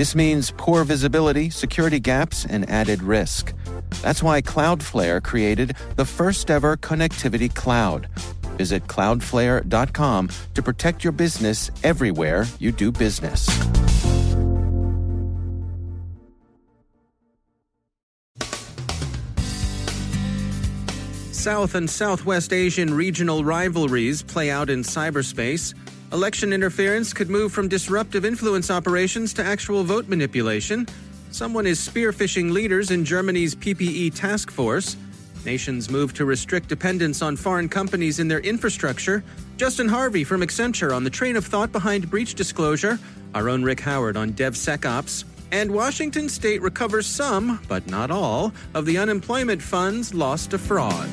This means poor visibility, security gaps, and added risk. That's why Cloudflare created the first ever connectivity cloud. Visit cloudflare.com to protect your business everywhere you do business. South and Southwest Asian regional rivalries play out in cyberspace. Election interference could move from disruptive influence operations to actual vote manipulation. Someone is spearphishing leaders in Germany's PPE task force. Nations move to restrict dependence on foreign companies in their infrastructure. Justin Harvey from Accenture on the train of thought behind breach disclosure. Our own Rick Howard on DevSecOps. And Washington state recovers some, but not all, of the unemployment funds lost to fraud.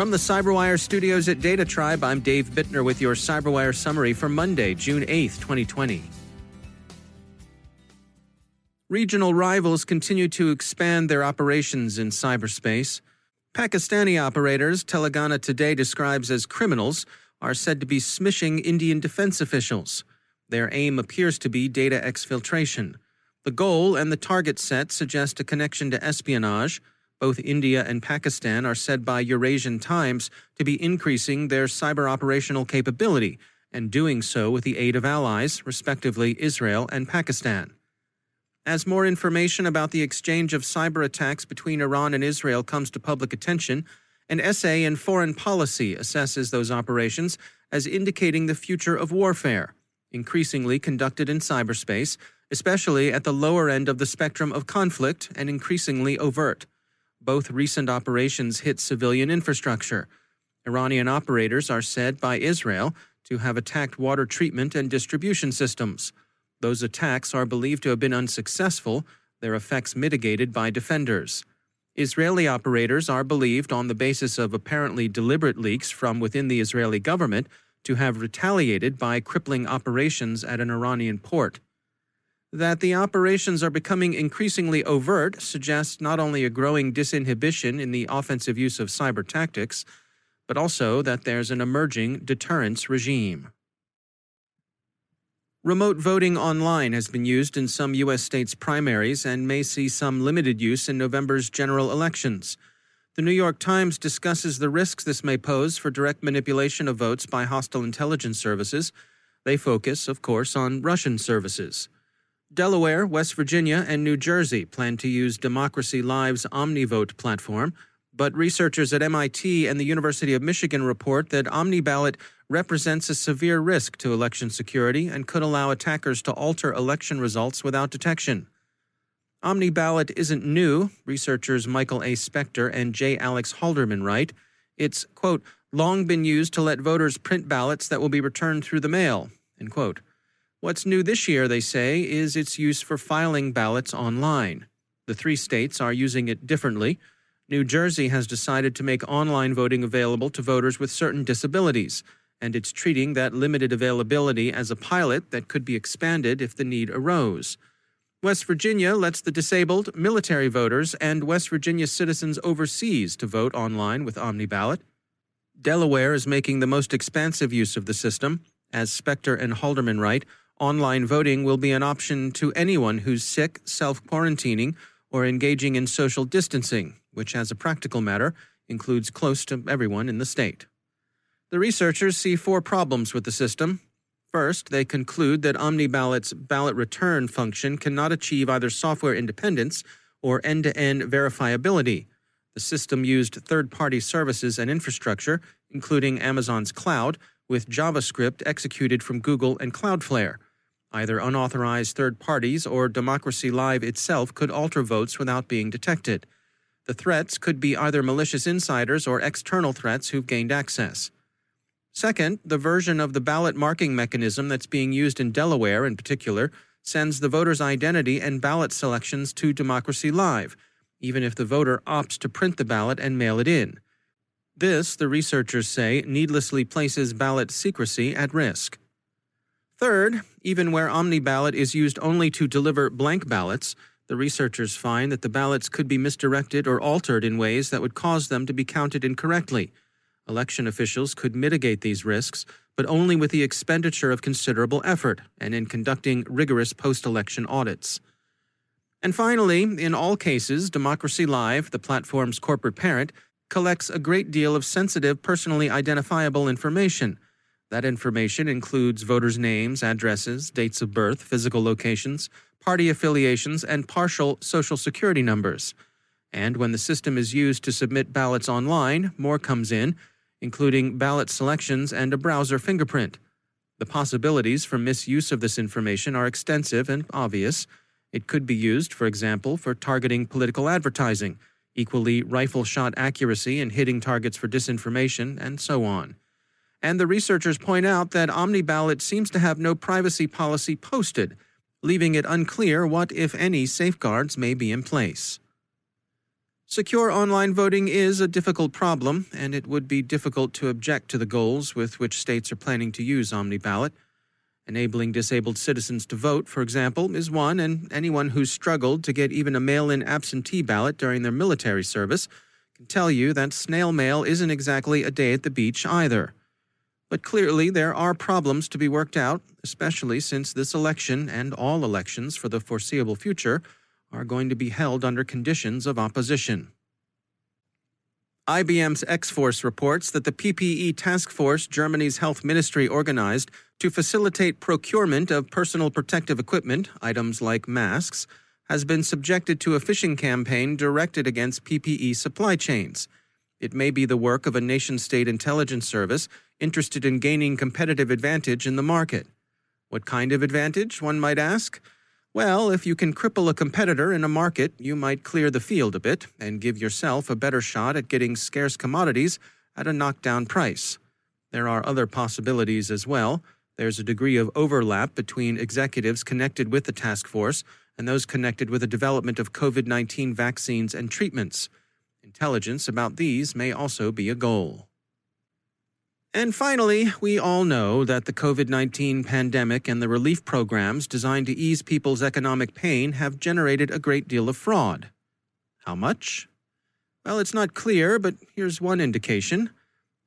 From the Cyberwire studios at Data Tribe, I'm Dave Bittner with your Cyberwire summary for Monday, June 8th, 2020. Regional rivals continue to expand their operations in cyberspace. Pakistani operators, Telangana Today describes as criminals, are said to be smishing Indian defense officials. Their aim appears to be data exfiltration. The goal and the target set suggest a connection to espionage. Both India and Pakistan are said by Eurasian Times to be increasing their cyber operational capability and doing so with the aid of allies, respectively Israel and Pakistan. As more information about the exchange of cyber attacks between Iran and Israel comes to public attention, an essay in Foreign Policy assesses those operations as indicating the future of warfare, increasingly conducted in cyberspace, especially at the lower end of the spectrum of conflict and increasingly overt. Both recent operations hit civilian infrastructure. Iranian operators are said by Israel to have attacked water treatment and distribution systems. Those attacks are believed to have been unsuccessful, their effects mitigated by defenders. Israeli operators are believed, on the basis of apparently deliberate leaks from within the Israeli government, to have retaliated by crippling operations at an Iranian port. That the operations are becoming increasingly overt suggests not only a growing disinhibition in the offensive use of cyber tactics, but also that there's an emerging deterrence regime. Remote voting online has been used in some U.S. states' primaries and may see some limited use in November's general elections. The New York Times discusses the risks this may pose for direct manipulation of votes by hostile intelligence services. They focus, of course, on Russian services. Delaware, West Virginia, and New Jersey plan to use Democracy Live's OmniVote platform, but researchers at MIT and the University of Michigan report that OmniBallot represents a severe risk to election security and could allow attackers to alter election results without detection. OmniBallot isn't new, researchers Michael A. Spector and J. Alex Halderman write. It's, quote, long been used to let voters print ballots that will be returned through the mail, end quote. What's new this year, they say, is its use for filing ballots online. The three states are using it differently. New Jersey has decided to make online voting available to voters with certain disabilities and it's treating that limited availability as a pilot that could be expanded if the need arose. West Virginia lets the disabled, military voters, and West Virginia citizens overseas to vote online with OmniBallot. Delaware is making the most expansive use of the system. As Spector and Halderman write, online voting will be an option to anyone who's sick, self quarantining, or engaging in social distancing, which, as a practical matter, includes close to everyone in the state. The researchers see four problems with the system. First, they conclude that OmniBallot's ballot return function cannot achieve either software independence or end to end verifiability. The system used third party services and infrastructure, including Amazon's cloud, with JavaScript executed from Google and Cloudflare. Either unauthorized third parties or Democracy Live itself could alter votes without being detected. The threats could be either malicious insiders or external threats who've gained access. Second, the version of the ballot marking mechanism that's being used in Delaware in particular sends the voter's identity and ballot selections to Democracy Live, even if the voter opts to print the ballot and mail it in. This, the researchers say, needlessly places ballot secrecy at risk. Third, even where OmniBallot is used only to deliver blank ballots, the researchers find that the ballots could be misdirected or altered in ways that would cause them to be counted incorrectly. Election officials could mitigate these risks, but only with the expenditure of considerable effort and in conducting rigorous post election audits. And finally, in all cases, Democracy Live, the platform's corporate parent, collects a great deal of sensitive, personally identifiable information. That information includes voters' names, addresses, dates of birth, physical locations, party affiliations, and partial Social Security numbers. And when the system is used to submit ballots online, more comes in, including ballot selections and a browser fingerprint. The possibilities for misuse of this information are extensive and obvious. It could be used, for example, for targeting political advertising, equally rifle shot accuracy in hitting targets for disinformation, and so on. And the researchers point out that OmniBallot seems to have no privacy policy posted leaving it unclear what, if any, safeguards may be in place. Secure online voting is a difficult problem, and it would be difficult to object to the goals with which states are planning to use OmniBallot. Enabling disabled citizens to vote, for example, is one, and anyone who's struggled to get even a mail in absentee ballot during their military service can tell you that snail mail isn't exactly a day at the beach either. But clearly, there are problems to be worked out, especially since this election and all elections for the foreseeable future are going to be held under conditions of opposition. IBM's X Force reports that the PPE task force Germany's health ministry organized to facilitate procurement of personal protective equipment, items like masks, has been subjected to a phishing campaign directed against PPE supply chains. It may be the work of a nation state intelligence service interested in gaining competitive advantage in the market. What kind of advantage, one might ask? Well, if you can cripple a competitor in a market, you might clear the field a bit and give yourself a better shot at getting scarce commodities at a knockdown price. There are other possibilities as well. There's a degree of overlap between executives connected with the task force and those connected with the development of COVID 19 vaccines and treatments. Intelligence about these may also be a goal. And finally, we all know that the COVID 19 pandemic and the relief programs designed to ease people's economic pain have generated a great deal of fraud. How much? Well, it's not clear, but here's one indication.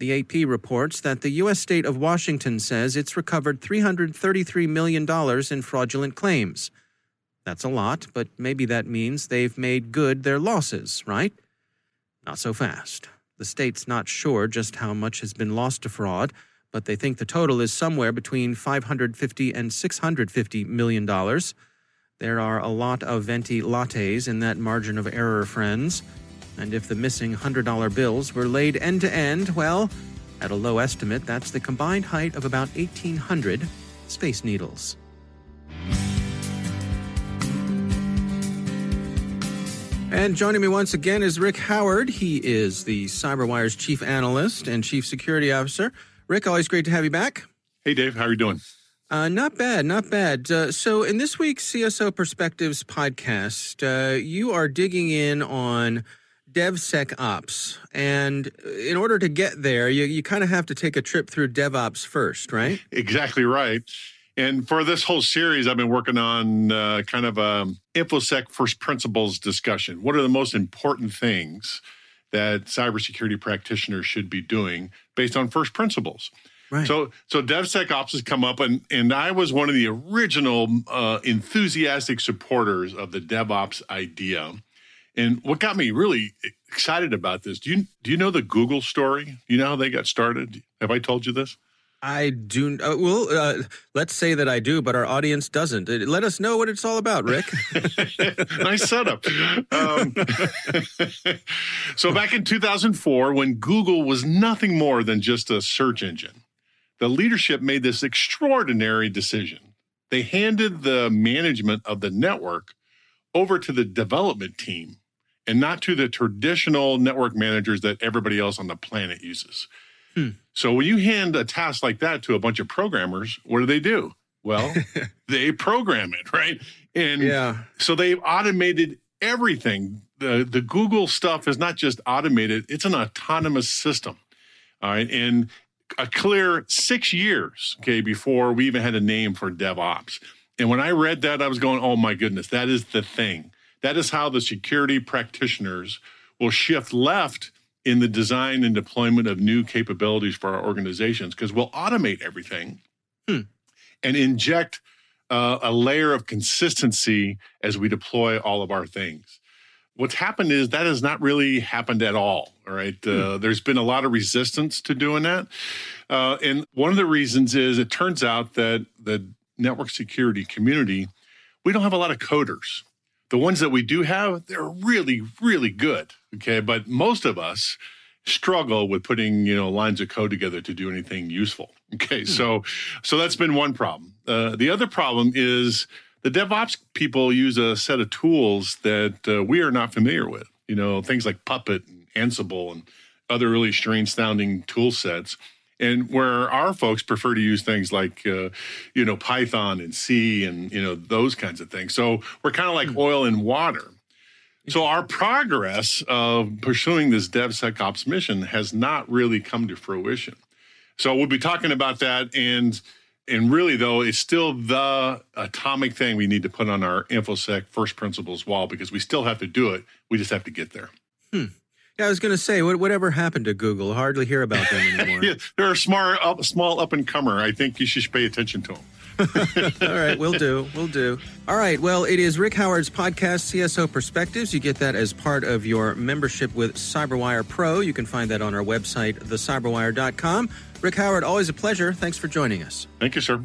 The AP reports that the U.S. state of Washington says it's recovered $333 million in fraudulent claims. That's a lot, but maybe that means they've made good their losses, right? Not so fast. The state's not sure just how much has been lost to fraud, but they think the total is somewhere between 550 and 650 million dollars. There are a lot of venti lattes in that margin of error, friends. And if the missing $100 bills were laid end to end, well, at a low estimate, that's the combined height of about 1,800 Space Needles. And joining me once again is Rick Howard. He is the CyberWire's chief analyst and chief security officer. Rick, always great to have you back. Hey, Dave. How are you doing? Uh, not bad, not bad. Uh, so, in this week's CSO Perspectives podcast, uh, you are digging in on DevSecOps. And in order to get there, you, you kind of have to take a trip through DevOps first, right? Exactly right. And for this whole series, I've been working on uh, kind of a InfoSec first principles discussion. What are the most important things that cybersecurity practitioners should be doing based on first principles? Right. So, so DevSecOps has come up, and and I was one of the original uh, enthusiastic supporters of the DevOps idea. And what got me really excited about this? Do you do you know the Google story? You know how they got started? Have I told you this? I do. Uh, well, uh, let's say that I do, but our audience doesn't. Uh, let us know what it's all about, Rick. nice setup. Um, so, back in 2004, when Google was nothing more than just a search engine, the leadership made this extraordinary decision. They handed the management of the network over to the development team and not to the traditional network managers that everybody else on the planet uses. Hmm. So when you hand a task like that to a bunch of programmers, what do they do? Well, they program it, right? And Yeah. so they've automated everything. The the Google stuff is not just automated, it's an autonomous system. All right. And a clear six years, okay, before we even had a name for DevOps. And when I read that, I was going, oh my goodness, that is the thing. That is how the security practitioners will shift left in the design and deployment of new capabilities for our organizations because we'll automate everything Hmm. and inject uh, a layer of consistency as we deploy all of our things. What's happened is that has not really happened at all. All right. Uh, There's been a lot of resistance to doing that. Uh, and one of the reasons is it turns out that the network security community, we don't have a lot of coders. The ones that we do have, they're really, really good. Okay. But most of us struggle with putting, you know, lines of code together to do anything useful. Okay. So, so that's been one problem. Uh, the other problem is the DevOps people use a set of tools that uh, we are not familiar with. You know, things like Puppet and Ansible and other really strange sounding tool sets. And where our folks prefer to use things like, uh, you know, Python and C and, you know, those kinds of things. So we're kind of like oil and water. So our progress of pursuing this DevSecOps mission has not really come to fruition. So we'll be talking about that and and really though it's still the atomic thing we need to put on our infosec first principles wall because we still have to do it. We just have to get there. Yeah, I was going to say, what, whatever happened to Google? Hardly hear about them anymore. Yeah, they're a smart up, small up and comer. I think you should pay attention to them. All right, we'll do. We'll do. All right. Well, it is Rick Howard's podcast, CSO Perspectives. You get that as part of your membership with CyberWire Pro. You can find that on our website, thecyberwire.com. Rick Howard, always a pleasure. Thanks for joining us. Thank you, sir.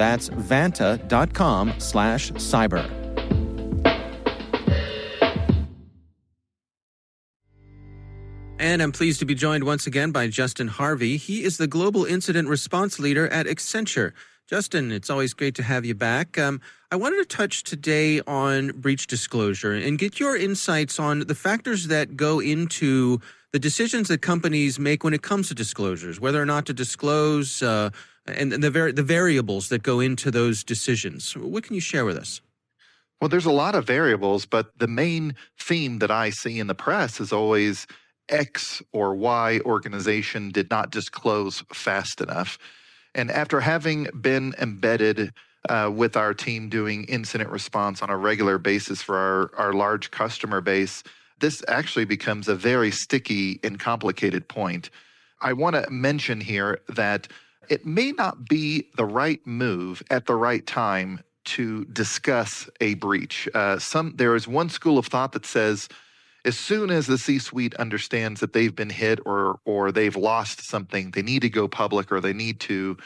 That's vanta.com slash cyber. And I'm pleased to be joined once again by Justin Harvey. He is the Global Incident Response Leader at Accenture. Justin, it's always great to have you back. Um, I wanted to touch today on breach disclosure and get your insights on the factors that go into the decisions that companies make when it comes to disclosures, whether or not to disclose, uh, and the, var- the variables that go into those decisions. What can you share with us? Well, there's a lot of variables, but the main theme that I see in the press is always X or Y organization did not disclose fast enough. And after having been embedded uh, with our team doing incident response on a regular basis for our, our large customer base, this actually becomes a very sticky and complicated point. I want to mention here that it may not be the right move at the right time to discuss a breach. Uh, some there is one school of thought that says as soon as the C-suite understands that they've been hit or or they've lost something, they need to go public or they need to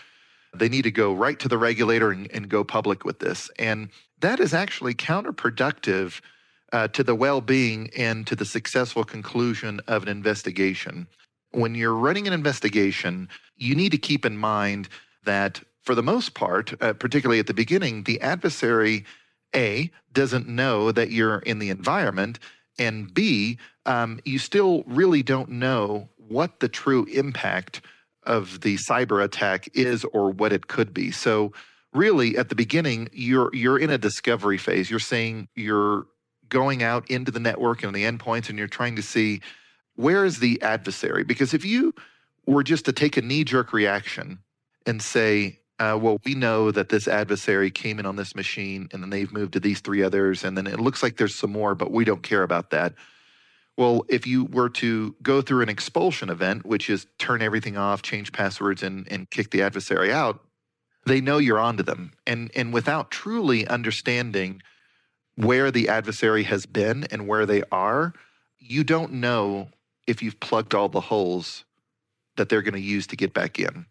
they need to go right to the regulator and, and go public with this. And that is actually counterproductive uh, to the well being and to the successful conclusion of an investigation. When you're running an investigation, you need to keep in mind that for the most part, uh, particularly at the beginning, the adversary, A, doesn't know that you're in the environment, and B, um, you still really don't know what the true impact of the cyber attack is or what it could be. So, really, at the beginning, you're you're in a discovery phase. You're saying you're going out into the network and the endpoints, and you're trying to see where is the adversary. Because if you were just to take a knee jerk reaction and say, uh, well, we know that this adversary came in on this machine and then they've moved to these three others, and then it looks like there's some more, but we don't care about that. Well, if you were to go through an expulsion event, which is turn everything off, change passwords, and, and kick the adversary out, they know you're onto them. And, and without truly understanding where the adversary has been and where they are, you don't know if you've plugged all the holes that they're going to use to get back in.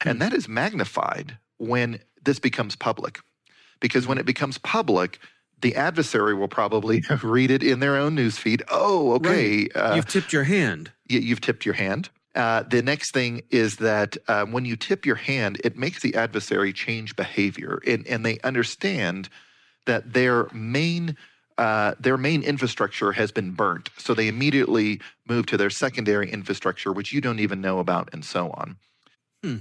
And hmm. that is magnified when this becomes public. Because when it becomes public, the adversary will probably read it in their own newsfeed. Oh, okay. Right. Uh, you've tipped your hand. You, have tipped your hand. Uh, the next thing is that uh, when you tip your hand, it makes the adversary change behavior, and, and they understand that their main uh, their main infrastructure has been burnt. So they immediately move to their secondary infrastructure, which you don't even know about, and so on. Hmm.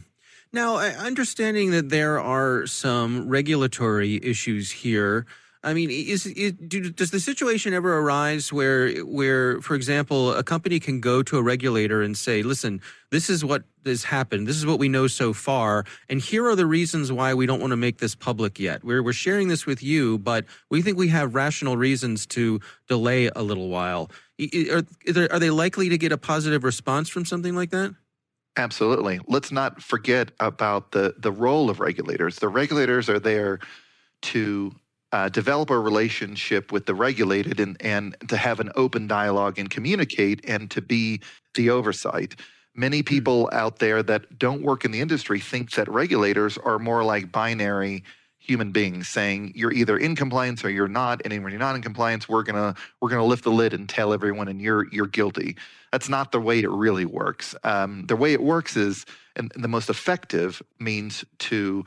Now, understanding that there are some regulatory issues here, I mean, is, do, does the situation ever arise where, where, for example, a company can go to a regulator and say, "Listen, this is what has happened. This is what we know so far, and here are the reasons why we don't want to make this public yet. We're we're sharing this with you, but we think we have rational reasons to delay a little while." Are, are they likely to get a positive response from something like that? Absolutely. Let's not forget about the the role of regulators. The regulators are there to uh, develop a relationship with the regulated and, and to have an open dialogue and communicate and to be the oversight. Many hmm. people out there that don't work in the industry think that regulators are more like binary human beings saying you're either in compliance or you're not and when you're not in compliance we're going to we're going to lift the lid and tell everyone and you're you're guilty that's not the way it really works um, the way it works is and the most effective means to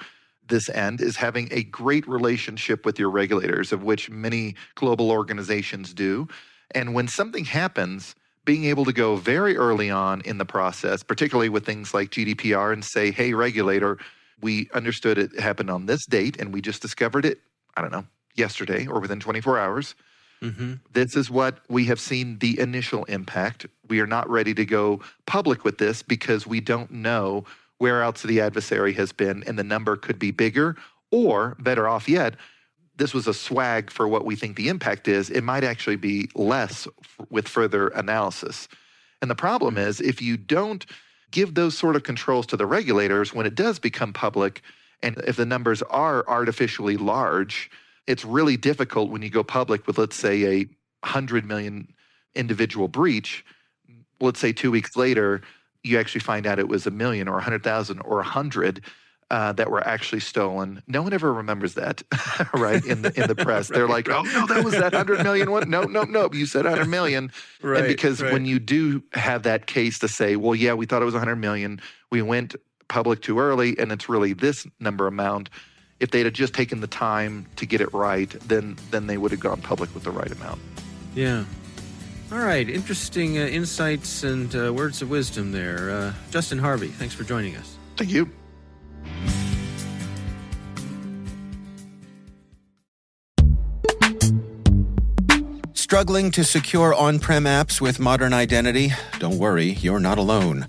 this end is having a great relationship with your regulators of which many global organizations do and when something happens being able to go very early on in the process particularly with things like gdpr and say hey regulator we understood it happened on this date and we just discovered it, I don't know, yesterday or within 24 hours. Mm-hmm. This is what we have seen the initial impact. We are not ready to go public with this because we don't know where else the adversary has been, and the number could be bigger, or better off yet, this was a swag for what we think the impact is. It might actually be less f- with further analysis. And the problem mm-hmm. is if you don't give those sort of controls to the regulators when it does become public. And if the numbers are artificially large, it's really difficult when you go public with, let's say, a 100 million individual breach. Let's say two weeks later, you actually find out it was a million or a 100,000 or a 100 uh, that were actually stolen. No one ever remembers that, right? In the in the press, right, they're like, "Oh no, that was that hundred million one." No, no, no, you said hundred million. right. And because right. when you do have that case to say, "Well, yeah, we thought it was hundred million. We went public too early, and it's really this number amount." If they'd have just taken the time to get it right, then then they would have gone public with the right amount. Yeah. All right, interesting uh, insights and uh, words of wisdom there. Uh, Justin Harvey, thanks for joining us. Thank you. Struggling to secure on prem apps with modern identity? Don't worry, you're not alone.